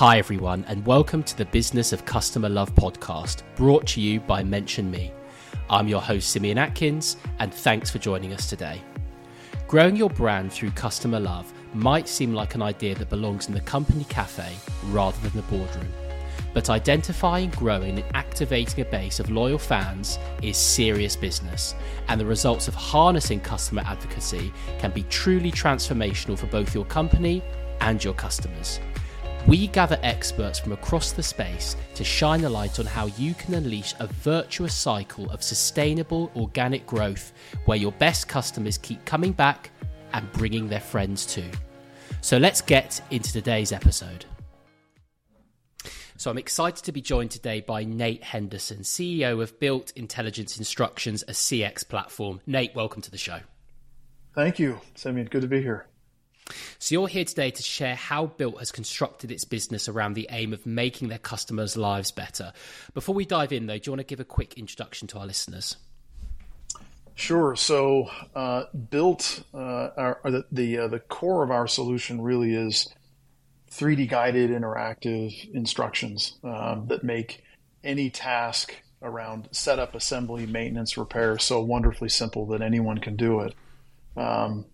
Hi, everyone, and welcome to the Business of Customer Love podcast, brought to you by Mention Me. I'm your host, Simeon Atkins, and thanks for joining us today. Growing your brand through customer love might seem like an idea that belongs in the company cafe rather than the boardroom. But identifying, growing, and activating a base of loyal fans is serious business, and the results of harnessing customer advocacy can be truly transformational for both your company and your customers. We gather experts from across the space to shine a light on how you can unleash a virtuous cycle of sustainable organic growth where your best customers keep coming back and bringing their friends too. So let's get into today's episode. So I'm excited to be joined today by Nate Henderson, CEO of BILT Intelligence Instructions, a CX platform. Nate, welcome to the show. Thank you, Simeon. Good to be here. So you're here today to share how BILT has constructed its business around the aim of making their customers' lives better. Before we dive in, though, do you want to give a quick introduction to our listeners? Sure. So, uh, BILT, uh, our, the the, uh, the core of our solution really is 3D guided interactive instructions um, that make any task around setup, assembly, maintenance, repair so wonderfully simple that anyone can do it. Um,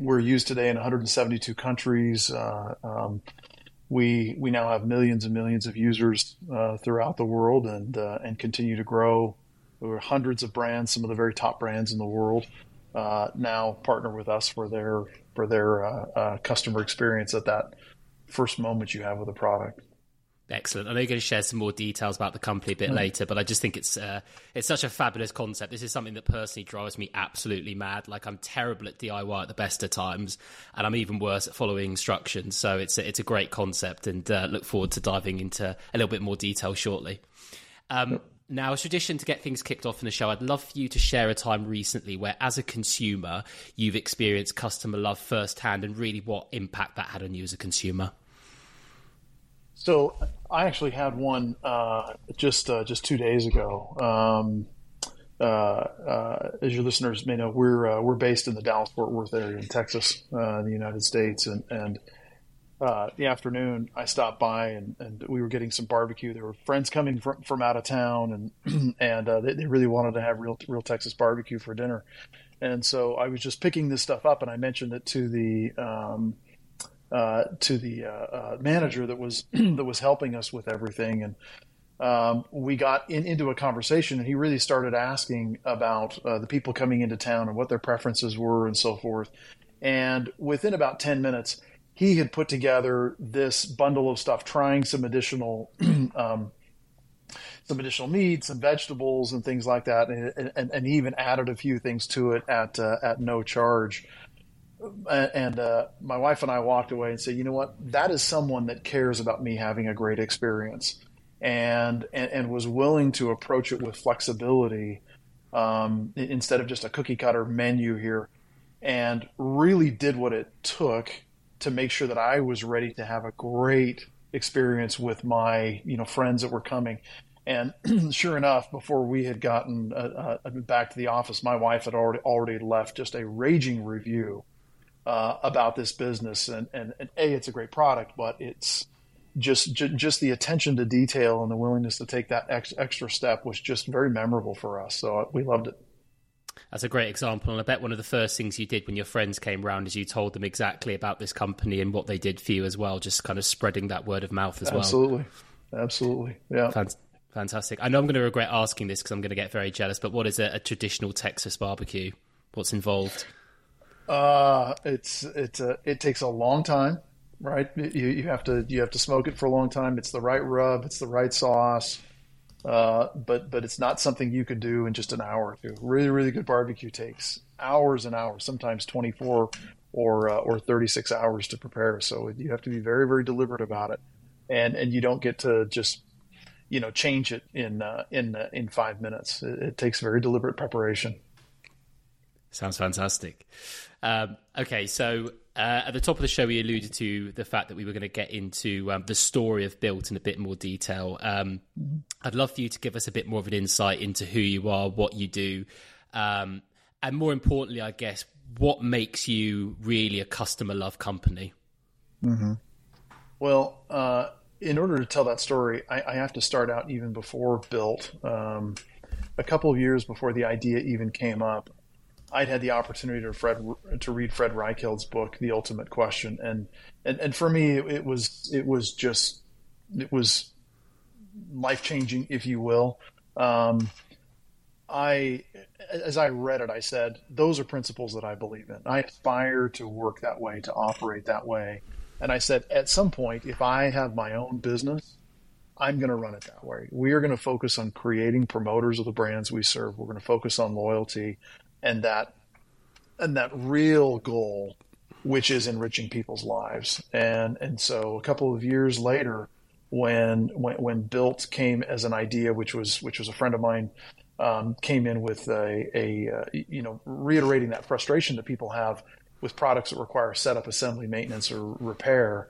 we're used today in 172 countries. Uh, um, we we now have millions and millions of users uh, throughout the world, and uh, and continue to grow. There are hundreds of brands, some of the very top brands in the world, uh, now partner with us for their for their uh, customer experience at that first moment you have with a product. Excellent. I know you're going to share some more details about the company a bit mm. later, but I just think it's uh, it's such a fabulous concept. This is something that personally drives me absolutely mad. Like I'm terrible at DIY at the best of times, and I'm even worse at following instructions. So it's a, it's a great concept, and uh, look forward to diving into a little bit more detail shortly. Um, Now, a tradition to get things kicked off in the show, I'd love for you to share a time recently where, as a consumer, you've experienced customer love firsthand and really what impact that had on you as a consumer. So I actually had one uh, just uh, just two days ago. Um, uh, uh as your listeners may know, we're uh, we're based in the Dallas Fort Worth area in Texas, uh, in the United States, and and the afternoon I stopped by and, and we were getting some barbecue. There were friends coming from, from out of town, and and they, they, really wanted to have real real Texas barbecue for dinner, and so I was just picking this stuff up, and I mentioned it to the um, uh, to the uh, uh, manager that was that was helping us with everything, and um, we got in, into a conversation, and he really started asking about uh, the people coming into town and what their preferences were and so forth. And within about ten minutes, he had put together this bundle of stuff, trying some additional. um, some additional meats some vegetables and things like that, and, and, and even added a few things to it at uh, at no charge and uh, my wife and I walked away and said, you know what, that is someone that cares about me having a great experience, and and, and was willing to approach it with flexibility um, instead of just a cookie cutter menu here, and really did what it took to make sure that I was ready to have a great experience with my you know friends that were coming. And sure enough, before we had gotten uh, uh, back to the office, my wife had already already left just a raging review uh, about this business. And, and, and, a, it's a great product, but it's just j- just the attention to detail and the willingness to take that ex- extra step was just very memorable for us. So we loved it. That's a great example, and I bet one of the first things you did when your friends came round is you told them exactly about this company and what they did for you as well, just kind of spreading that word of mouth as Absolutely. well. Absolutely, Absolutely, yeah. Fantastic. I know I'm going to regret asking this because I'm going to get very jealous, but what is a, a traditional Texas barbecue? What's involved? Uh, it's it's a, it takes a long time, right? You you have to you have to smoke it for a long time. It's the right rub, it's the right sauce. Uh, but but it's not something you could do in just an hour or two. Really really good barbecue takes hours and hours, sometimes 24 or uh, or 36 hours to prepare. So you have to be very very deliberate about it, and and you don't get to just you know change it in uh, in uh, in five minutes. It, it takes very deliberate preparation. Sounds fantastic. Um, okay, so uh, at the top of the show, we alluded to the fact that we were going to get into um, the story of BILT in a bit more detail. Um, I'd love for you to give us a bit more of an insight into who you are, what you do, um, and more importantly, I guess, what makes you really a customer love company. Mm-hmm. Well, uh, in order to tell that story, I, I have to start out even before BILT. Um, a couple of years before the idea even came up, I'd had the opportunity to Fred to read Fred Reichheld's book, The Ultimate Question, and and and for me, it was it was just it was life changing, if you will. Um, I, as I read it, I said, those are principles that I believe in. I aspire to work that way, to operate that way. And I said, at some point, if I have my own business, I'm going to run it that way. We are going to focus on creating promoters of the brands we serve. We're going to focus on loyalty and that, and that real goal, which is enriching people's lives. And, and so a couple of years later, when, when, when BILT came as an idea, which was, which was a friend of mine um, came in with a, a uh, you know reiterating that frustration that people have with products that require setup, assembly, maintenance, or repair.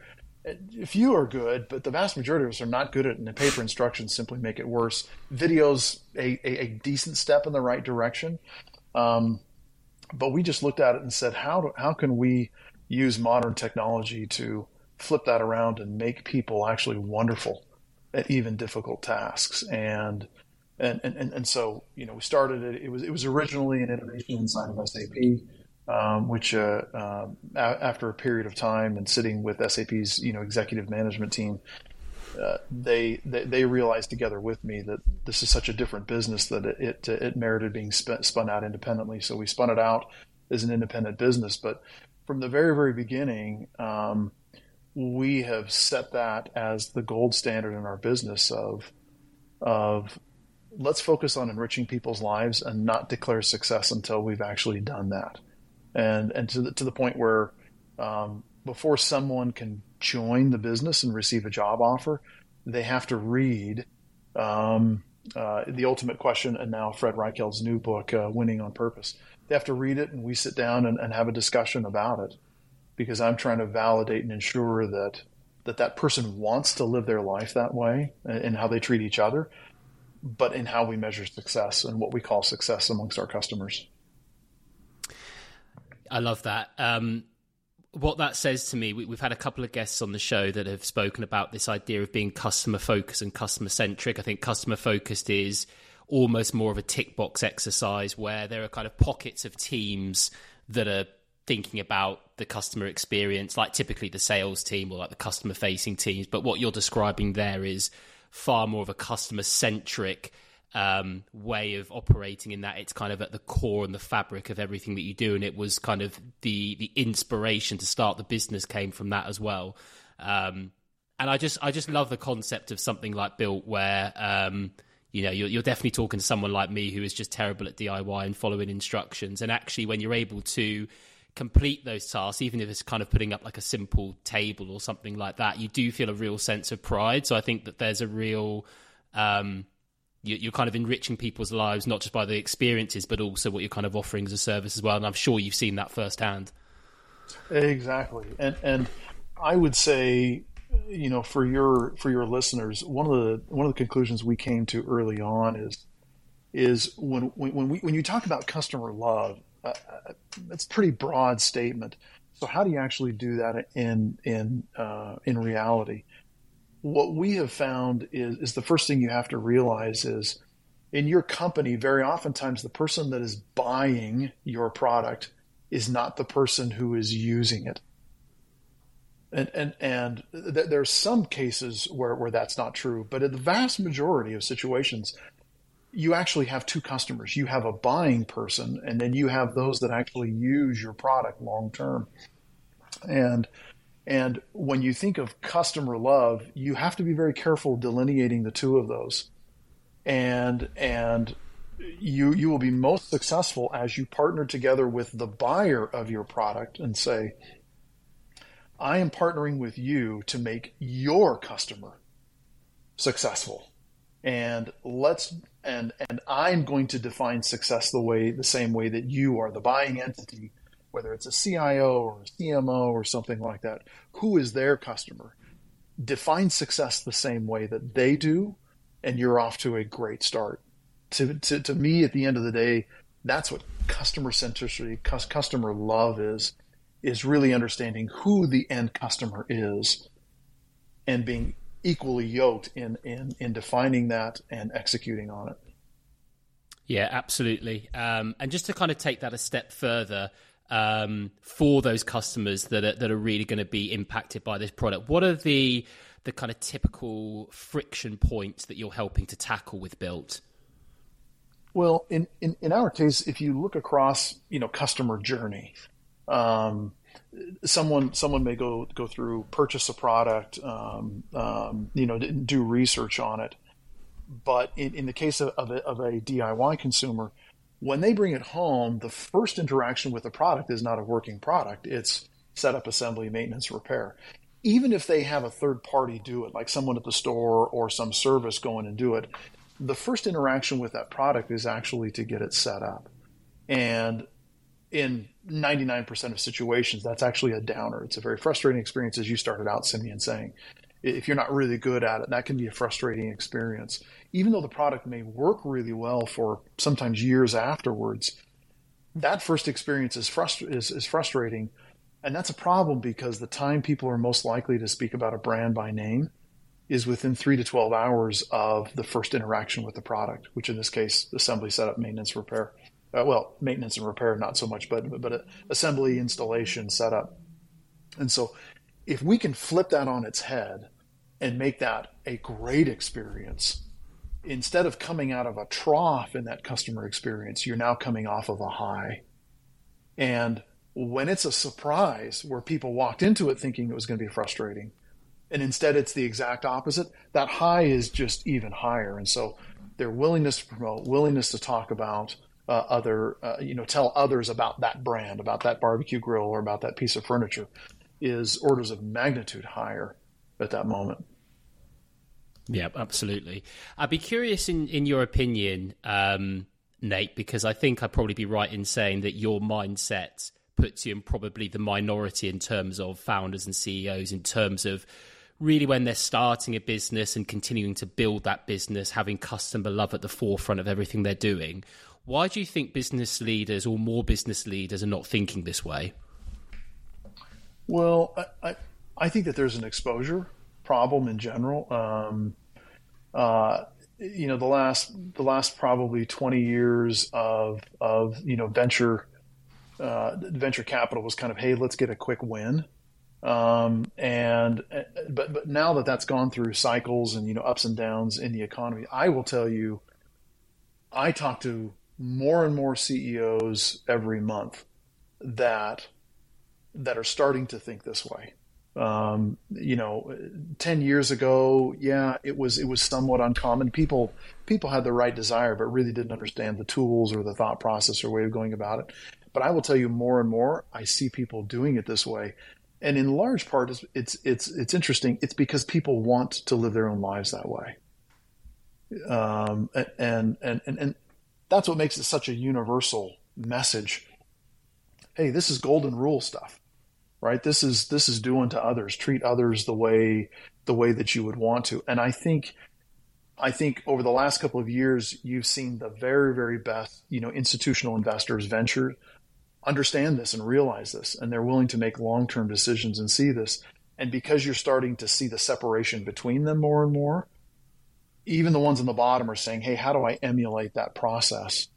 A few are good, but the vast majority of us are not good at it, and the paper instructions simply make it worse. Videos a, a, a decent step in the right direction, um, but we just looked at it and said, how do, how can we use modern technology to flip that around and make people actually wonderful at even difficult tasks? And and, and, and so, you know, we started it. It was, it was originally an innovation inside of SAP, um, which, uh, uh, after a period of time and sitting with SAP's, you know, executive management team, uh, they, they, they realized together with me that this is such a different business that it it, it merited being spun, spun out independently. So we spun it out as an independent business. But from the very very beginning, um, we have set that as the gold standard in our business of of let's focus on enriching people's lives and not declare success until we've actually done that. And and to the, to the point where um, before someone can join the business and receive a job offer, they have to read um, uh, the ultimate question and now Fred Reichheld's new book, uh, Winning on Purpose. They have to read it and we sit down and, and have a discussion about it because I'm trying to validate and ensure that that that person wants to live their life that way and how they treat each other but in how we measure success and what we call success amongst our customers. I love that. Um, what that says to me, we, have had a couple of guests on the show that have spoken about this idea of being customer focused and customer centric. I think customer focused is almost more of a tick box exercise where there are kind of pockets of teams that are thinking about the customer experience, like typically the sales team or like the customer facing teams. But what you're describing there is far more of a customer centric um, way of operating in that it's kind of at the core and the fabric of everything that you do. And it was kind of the the inspiration to start the business came from that as well. Um, and I just I just love the concept of something like BILT where um, you know you're, you're definitely talking to someone like me who is just terrible at DIY and following instructions. And actually when you're able to complete those tasks, even if it's kind of putting up like a simple table or something like that, you do feel a real sense of pride. So I think that there's a real, um, you, are kind of enriching people's lives, not just by the experiences, but also what you're kind of offering as a service as well. And I'm sure you've seen that firsthand. Exactly. And, and I would say, you know, for your, for your listeners, one of the, one of the conclusions we came to early on is, is when, when we, when you talk about customer love, uh, it's a pretty broad statement. So how do you actually do that in in uh, in reality? What we have found is is the first thing you have to realize is in your company, very oftentimes the person that is buying your product is not the person who is using it. And and and th- there's some cases where where that's not true, but in the vast majority of situations, you actually have two customers. You have a buying person, and then you have those that actually use your product long term. And and when you think of customer love, you have to be very careful delineating the two of those. And and you you will be most successful as you partner together with the buyer of your product and say, I am partnering with you to make your customer successful and let's and and I'm going to define success the way the same way that you are the buying entity, whether it's a CIO or a CMO or something like that. Who is their customer? Define success the same way that they do, and you're off to a great start. To to, to me, at the end of the day, that's what customer centricity, customer love is, is really understanding who the end customer is, and being equally yoked in in in defining that and executing on it. Yeah, absolutely. Um, and just to kind of take that a step further, um, for those customers that are, that are really going to be impacted by this product, what are the the kind of typical friction points that you're helping to tackle with BILT? Well, in, in, in our case, if you look across, you know, customer journey, um, someone someone may go go through purchase a product, um, um, you know, do research on it, but in, in the case of, of a, of a DIY consumer, when they bring it home, the first interaction with the product is not a working product; it's setup, assembly, maintenance, repair. Even if they have a third party do it, like someone at the store or some service go in and do it, the first interaction with that product is actually to get it set up. And in 99% of situations, that's actually a downer. It's a very frustrating experience, as you started out, Simeon, saying. If you're not really good at it, that can be a frustrating experience. Even though the product may work really well for sometimes years afterwards, that first experience is, is, is frustrating. And that's a problem because the time people are most likely to speak about a brand by name is within three to 12 hours of the first interaction with the product, which in this case, assembly, setup, maintenance, repair. Uh, well, maintenance and repair, not so much, but, but assembly, installation, setup. And so if we can flip that on its head and make that a great experience, instead of coming out of a trough in that customer experience, you're now coming off of a high. And when it's a surprise where people walked into it thinking it was going to be frustrating, and instead it's the exact opposite, that high is just even higher. And so their willingness to promote, willingness to talk about uh, other, uh, you know, tell others about that brand, about that barbecue grill, or about that piece of furniture is orders of magnitude higher at that moment. Yeah, absolutely. I'd be curious in, in your opinion, um, Nate, because I think I'd probably be right in saying that your mindset puts you in probably the minority in terms of founders and CEOs, in terms of really when they're starting a business and continuing to build that business, having customer love at the forefront of everything they're doing. Why do you think business leaders or more business leaders are not thinking this way? Well, I, I, I think that there's an exposure problem in general. Um, uh, you know, the last the last probably 20 years of of you know venture uh, venture capital was kind of hey, let's get a quick win. Um, and but but now that that's gone through cycles and you know ups and downs in the economy, I will tell you, I talk to more and more CEOs every month that that are starting to think this way. Um, you know, ten years ago, yeah, it was it was somewhat uncommon. People people had the right desire, but really didn't understand the tools or the thought process or way of going about it. But I will tell you more and more, I see people doing it this way and in large part, it's, it's it's it's interesting. It's because people want to live their own lives that way, um, and, and and and that's what makes it such a universal message. Hey, this is golden rule stuff, right? This is this is doing to others, treat others the way the way that you would want to. And I think I think over the last couple of years, you've seen the very, very best, you know, institutional investors, venture understand this and realize this, and they're willing to make long term decisions and see this. And because you're starting to see the separation between them more and more, even the ones on the bottom are saying, "Hey, how do I emulate that process?"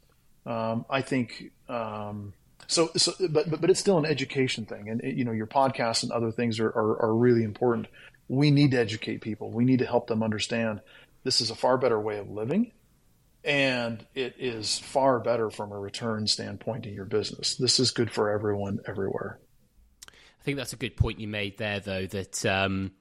Um, I think um, so. So, but, but but it's still an education thing, and you know, your podcasts and other things are, are, are really important. We need to educate people. We need to help them understand this is a far better way of living and it is far better from a return standpoint in your business. This is good for everyone everywhere. I think that's a good point you made there, though, that um,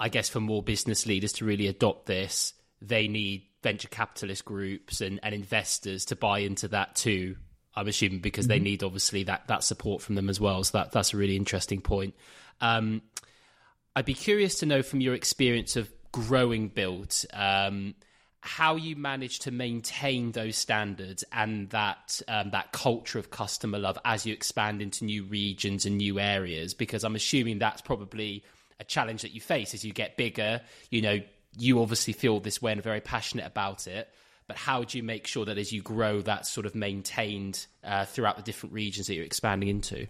I guess for more business leaders to really adopt this, they need venture capitalist groups and, and investors to buy into that too. I'm assuming because mm-hmm. they need obviously that that support from them as well. So that that's a really interesting point. Um, I'd be curious to know from your experience of growing BILT. Um, how you manage to maintain those standards and that um, that culture of customer love as you expand into new regions and new areas because i'm assuming that's probably a challenge that you face as you get bigger you know you obviously feel this way and are very passionate about it but how do you make sure that as you grow that's sort of maintained uh, throughout the different regions that you're expanding into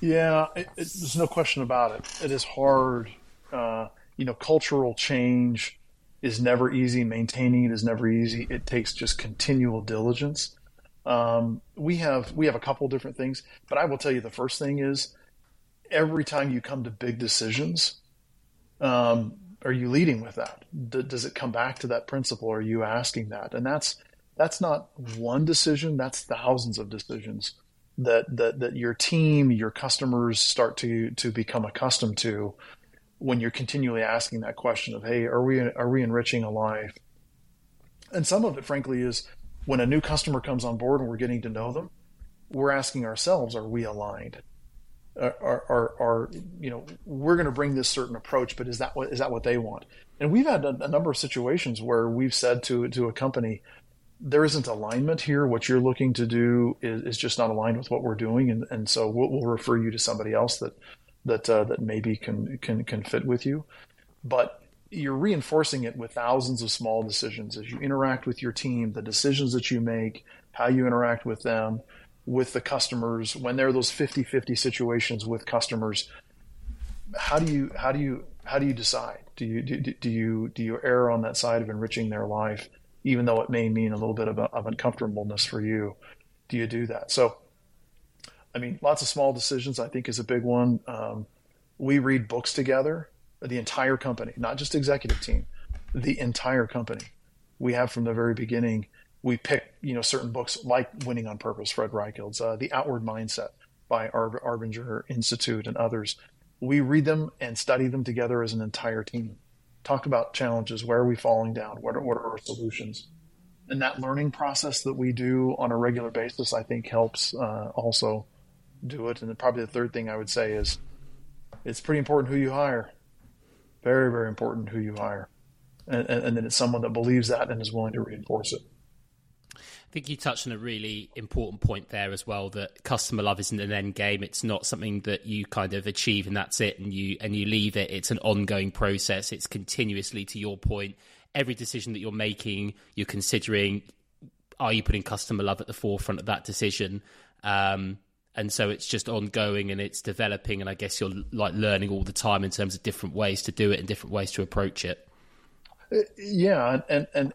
yeah it, it, there's no question about it it is hard uh, you know, cultural change is never easy. Maintaining it is never easy. It takes just continual diligence. Um, we have we have a couple different things, but I will tell you the first thing is every time you come to big decisions, um, are you leading with that? D- does it come back to that principle? Are you asking that? And that's that's not one decision. That's thousands of decisions that that that your team, your customers start to to become accustomed to when you're continually asking that question of, "Hey, are we are we enriching a life?" And some of it, frankly, is when a new customer comes on board and we're getting to know them, we're asking ourselves, "Are we aligned?" Are, are, are you know we're going to bring this certain approach, but is that what is that what they want? And we've had a, a number of situations where we've said to to a company, there isn't alignment here. What you're looking to do is, is just not aligned with what we're doing, and, and so we'll, we'll refer you to somebody else that that uh, that maybe can can can fit with you. But you're reinforcing it with thousands of small decisions as you interact with your team, the decisions that you make, how you interact with them, with the customers. When there are those 50-50 situations with customers, how do you how do you how do you decide? Do you do, do you do you err on that side of enriching their life? even though it may mean a little bit of, a, of uncomfortableness for you. Do you do that? So, I mean, lots of small decisions, I think, is a big one. Um, we read books together, the entire company, not just executive team, the entire company. We have from the very beginning, we pick, you know, certain books like Winning on Purpose, Fred Reichheld's, uh, The Outward Mindset by Ar- Arbinger Institute and others. We read them and study them together as an entire team talk about challenges. Where are we falling down? What are, what are our solutions? And that learning process that we do on a regular basis, I think, helps uh, also do it. And probably the third thing I would say is it's pretty important who you hire. Very, very important who you hire. And, and, and then it's someone that believes that and is willing to reinforce it think you touched on a really important point there as well that customer love isn't an end game. It's not something that you kind of achieve and that's it and you and you leave it. It's an ongoing process. It's continuously to your point every decision that you're making you're considering are you putting customer love at the forefront of that decision? Um, and so it's just ongoing and it's developing and i guess you're like learning all the time in terms of different ways to do it and different ways to approach it. Uh, yeah and and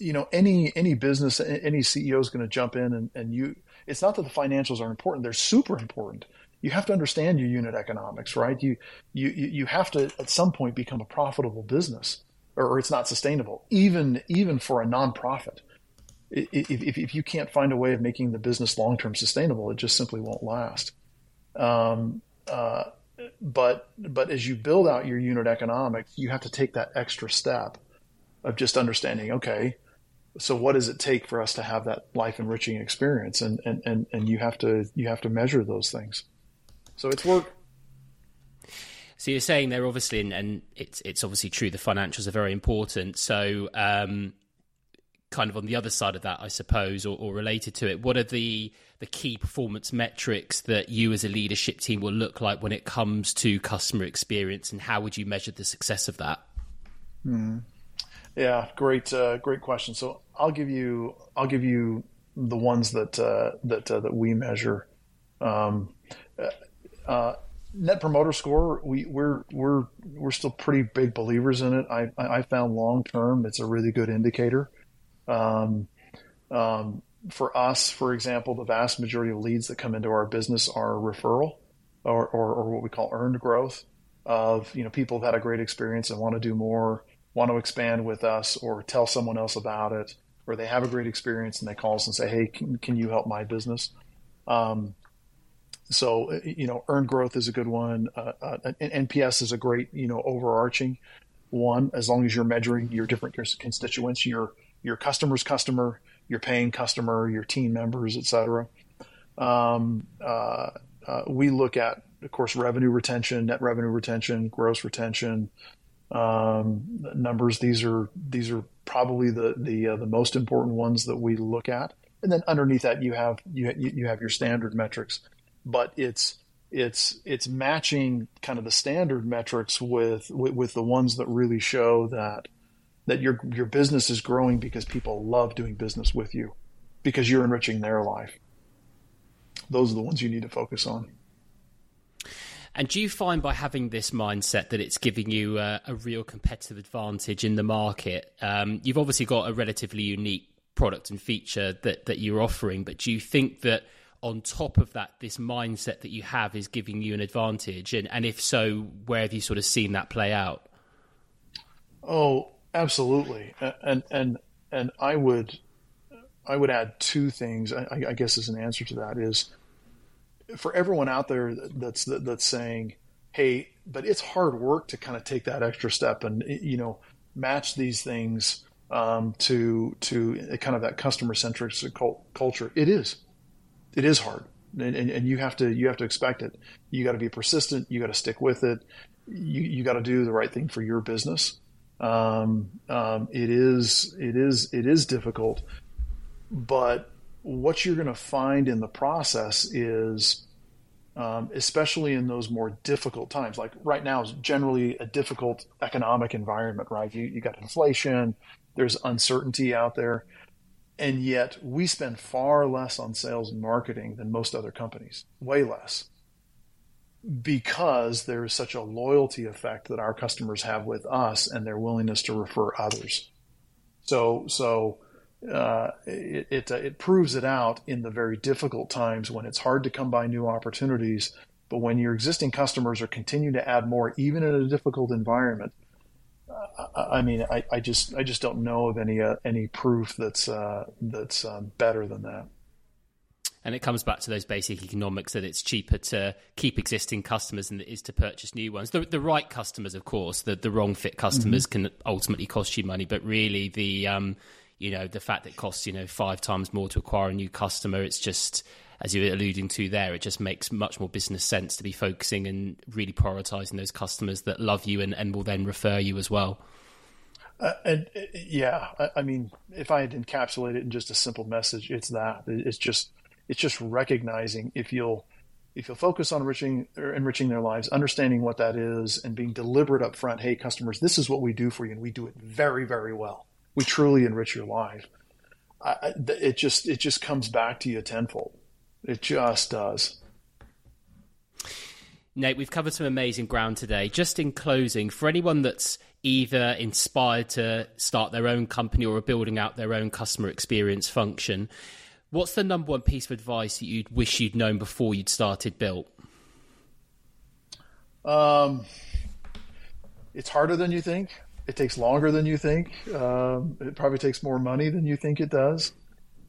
you know any any business any ceo is going to jump in and, and you it's not that the financials are important they're super important. You have to understand your unit economics right? You you you have to at some point become a profitable business or, it's not sustainable even even for a nonprofit. If, if, if you can't find a way of making the business long term sustainable it just simply won't last. Um, uh, but but as you build out your unit economics you have to take that extra step of just understanding okay so what does it take for us to have that life enriching experience? And, and, and, and you have to you have to measure those things. So it's work. So you're saying they're obviously and, and it's it's obviously true the financials are very important. So um, kind of on the other side of that i suppose or, or related to it what are the the key performance metrics that you as a leadership team will look like when it comes to customer experience? And how would you measure the success of that? Mm. Yeah, great, uh, great question. So I'll give you, I'll give you the ones that uh, that uh, that we measure. Um, uh, uh, Net Promoter Score, we, we're we're we're still pretty big believers in it. I I found long term, it's a really good indicator. Um, um, for us, for example, the vast majority of leads that come into our business are referral or, or, or what we call earned growth of you know people have had a great experience and want to do more want to expand with us or tell someone else about it, or they have a great experience and they call us and say, "Hey, can, can you help my business?" Um, so you know, earned growth is a good one. Uh, uh, NPS is a great you know overarching one. As long as you're measuring your different constituents, your your customer's customer, your paying customer, your team members, etc. Um, uh, uh, we look at, of course, revenue retention, net revenue retention, gross retention, um, numbers. These are these are probably the the uh, the most important ones that we look at. And then underneath that, you have you you have your standard metrics, but it's it's it's matching kind of the standard metrics with, with with, the ones that really show that that your your business is growing because people love doing business with you because you're enriching their life. Those are the ones you need to focus on. And do you find by having this mindset that it's giving you a, a real competitive advantage in the market? Um, you've obviously got a relatively unique product and feature that, that you're offering, but do you think that on top of that, this mindset that you have is giving you an advantage? And, and if so, where have you sort of seen that play out? Oh, absolutely. And, and, and I would, I would add two things, I, I guess, as an answer to that is for everyone out there that's that's saying, "Hey, but it's hard work to kind of take that extra step and you know match these things um, to to kind of that customer centric culture." It is, it is hard, and, and, and you have to you have to expect it. You got to be persistent. You got to stick with it. You you got to do the right thing for your business. Um, um, it is it is it is difficult, but what you're going to find in the process is, um, especially in those more difficult times, like right now is generally a difficult economic environment, right? You, you got inflation, there's uncertainty out there. And yet we spend far less on sales and marketing than most other companies, way less, because there is such a loyalty effect that our customers have with us and their willingness to refer others. So, so, uh, it it, uh, it, proves it out in the very difficult times when it's hard to come by new opportunities. But when your existing customers are continuing to add more, even in a difficult environment, uh, I mean, I, I, just I just don't know of any uh, any proof that's uh, that's um, better than that. And it comes back to those basic economics that it's cheaper to keep existing customers than it is to purchase new ones. The, the right customers, of course, the, the wrong fit customers mm-hmm. can ultimately cost you money, but really the um, you know the fact that it costs you know five times more to acquire a new customer it's just as you're alluding to there it just makes much more business sense to be focusing and really prioritizing those customers that love you and, and will then refer you as well. Uh, and uh, yeah I, I mean if i had encapsulated it in just a simple message it's that. It's just it's just recognizing if you'll if you'll focus on enriching enriching their lives, understanding what that is, and being deliberate up front, hey, customers, this is what we do for you, and we do it very, very well we truly enrich your life. I, it just it just comes back to you tenfold. It just does. Nate, we've covered some amazing ground today. Just in closing, for anyone that's either inspired to start their own company or are building out their own customer experience function, what's the number one piece of advice that you'd wish you'd known before you'd started BILT? Um, it's harder than you think it takes longer than you think. Um, it probably takes more money than you think it does,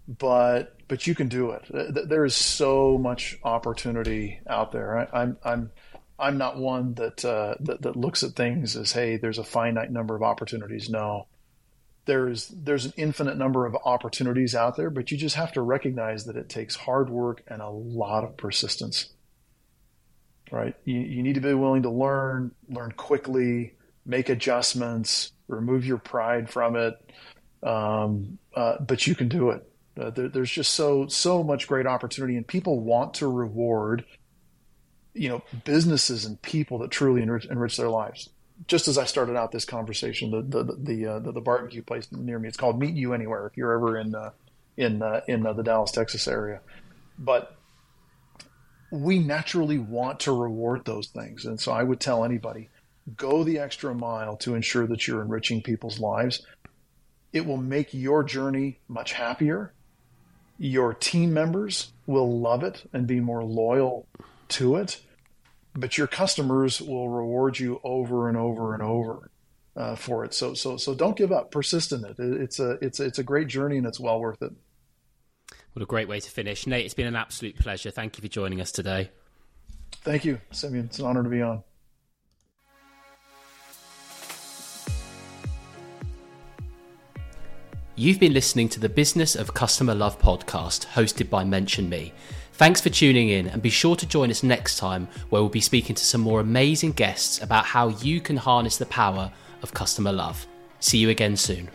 but but you can do it. There is so much opportunity out there. I, am I'm I'm not one that, uh, that that looks at things as hey, there's a finite number of opportunities. No, there's there's an infinite number of opportunities out there, but you just have to recognize that it takes hard work and a lot of persistence. Right? You, you need to be willing to learn, learn quickly make adjustments, remove your pride from it. Um, uh, but you can do it. Uh, there, there's just so so much great opportunity, and people want to reward, you know, businesses and people that truly enrich, enrich their lives. Just as I started out this conversation, the the the, uh, the, the barbecue place near me, it's called Meat U Anywhere. If you're ever in uh, in uh, in uh, the Dallas, Texas area, but we naturally want to reward those things, and so I would tell anybody go the extra mile to ensure that you're enriching people's lives. It will make your journey much happier. Your team members will love it and be more loyal to it, but your customers will reward you over and over and over uh, for it. So, so, so don't give up. Persist in it. It's a, it's, a, it's a great journey and it's well worth it. What a great way to finish, Nate. It's been an absolute pleasure. Thank you for joining us today. Thank you, Simeon. It's an honor to be on. You've been listening to the Business of Customer Love podcast hosted by Mention Me. Thanks for tuning in and be sure to join us next time where we'll be speaking to some more amazing guests about how you can harness the power of customer love. See you again soon.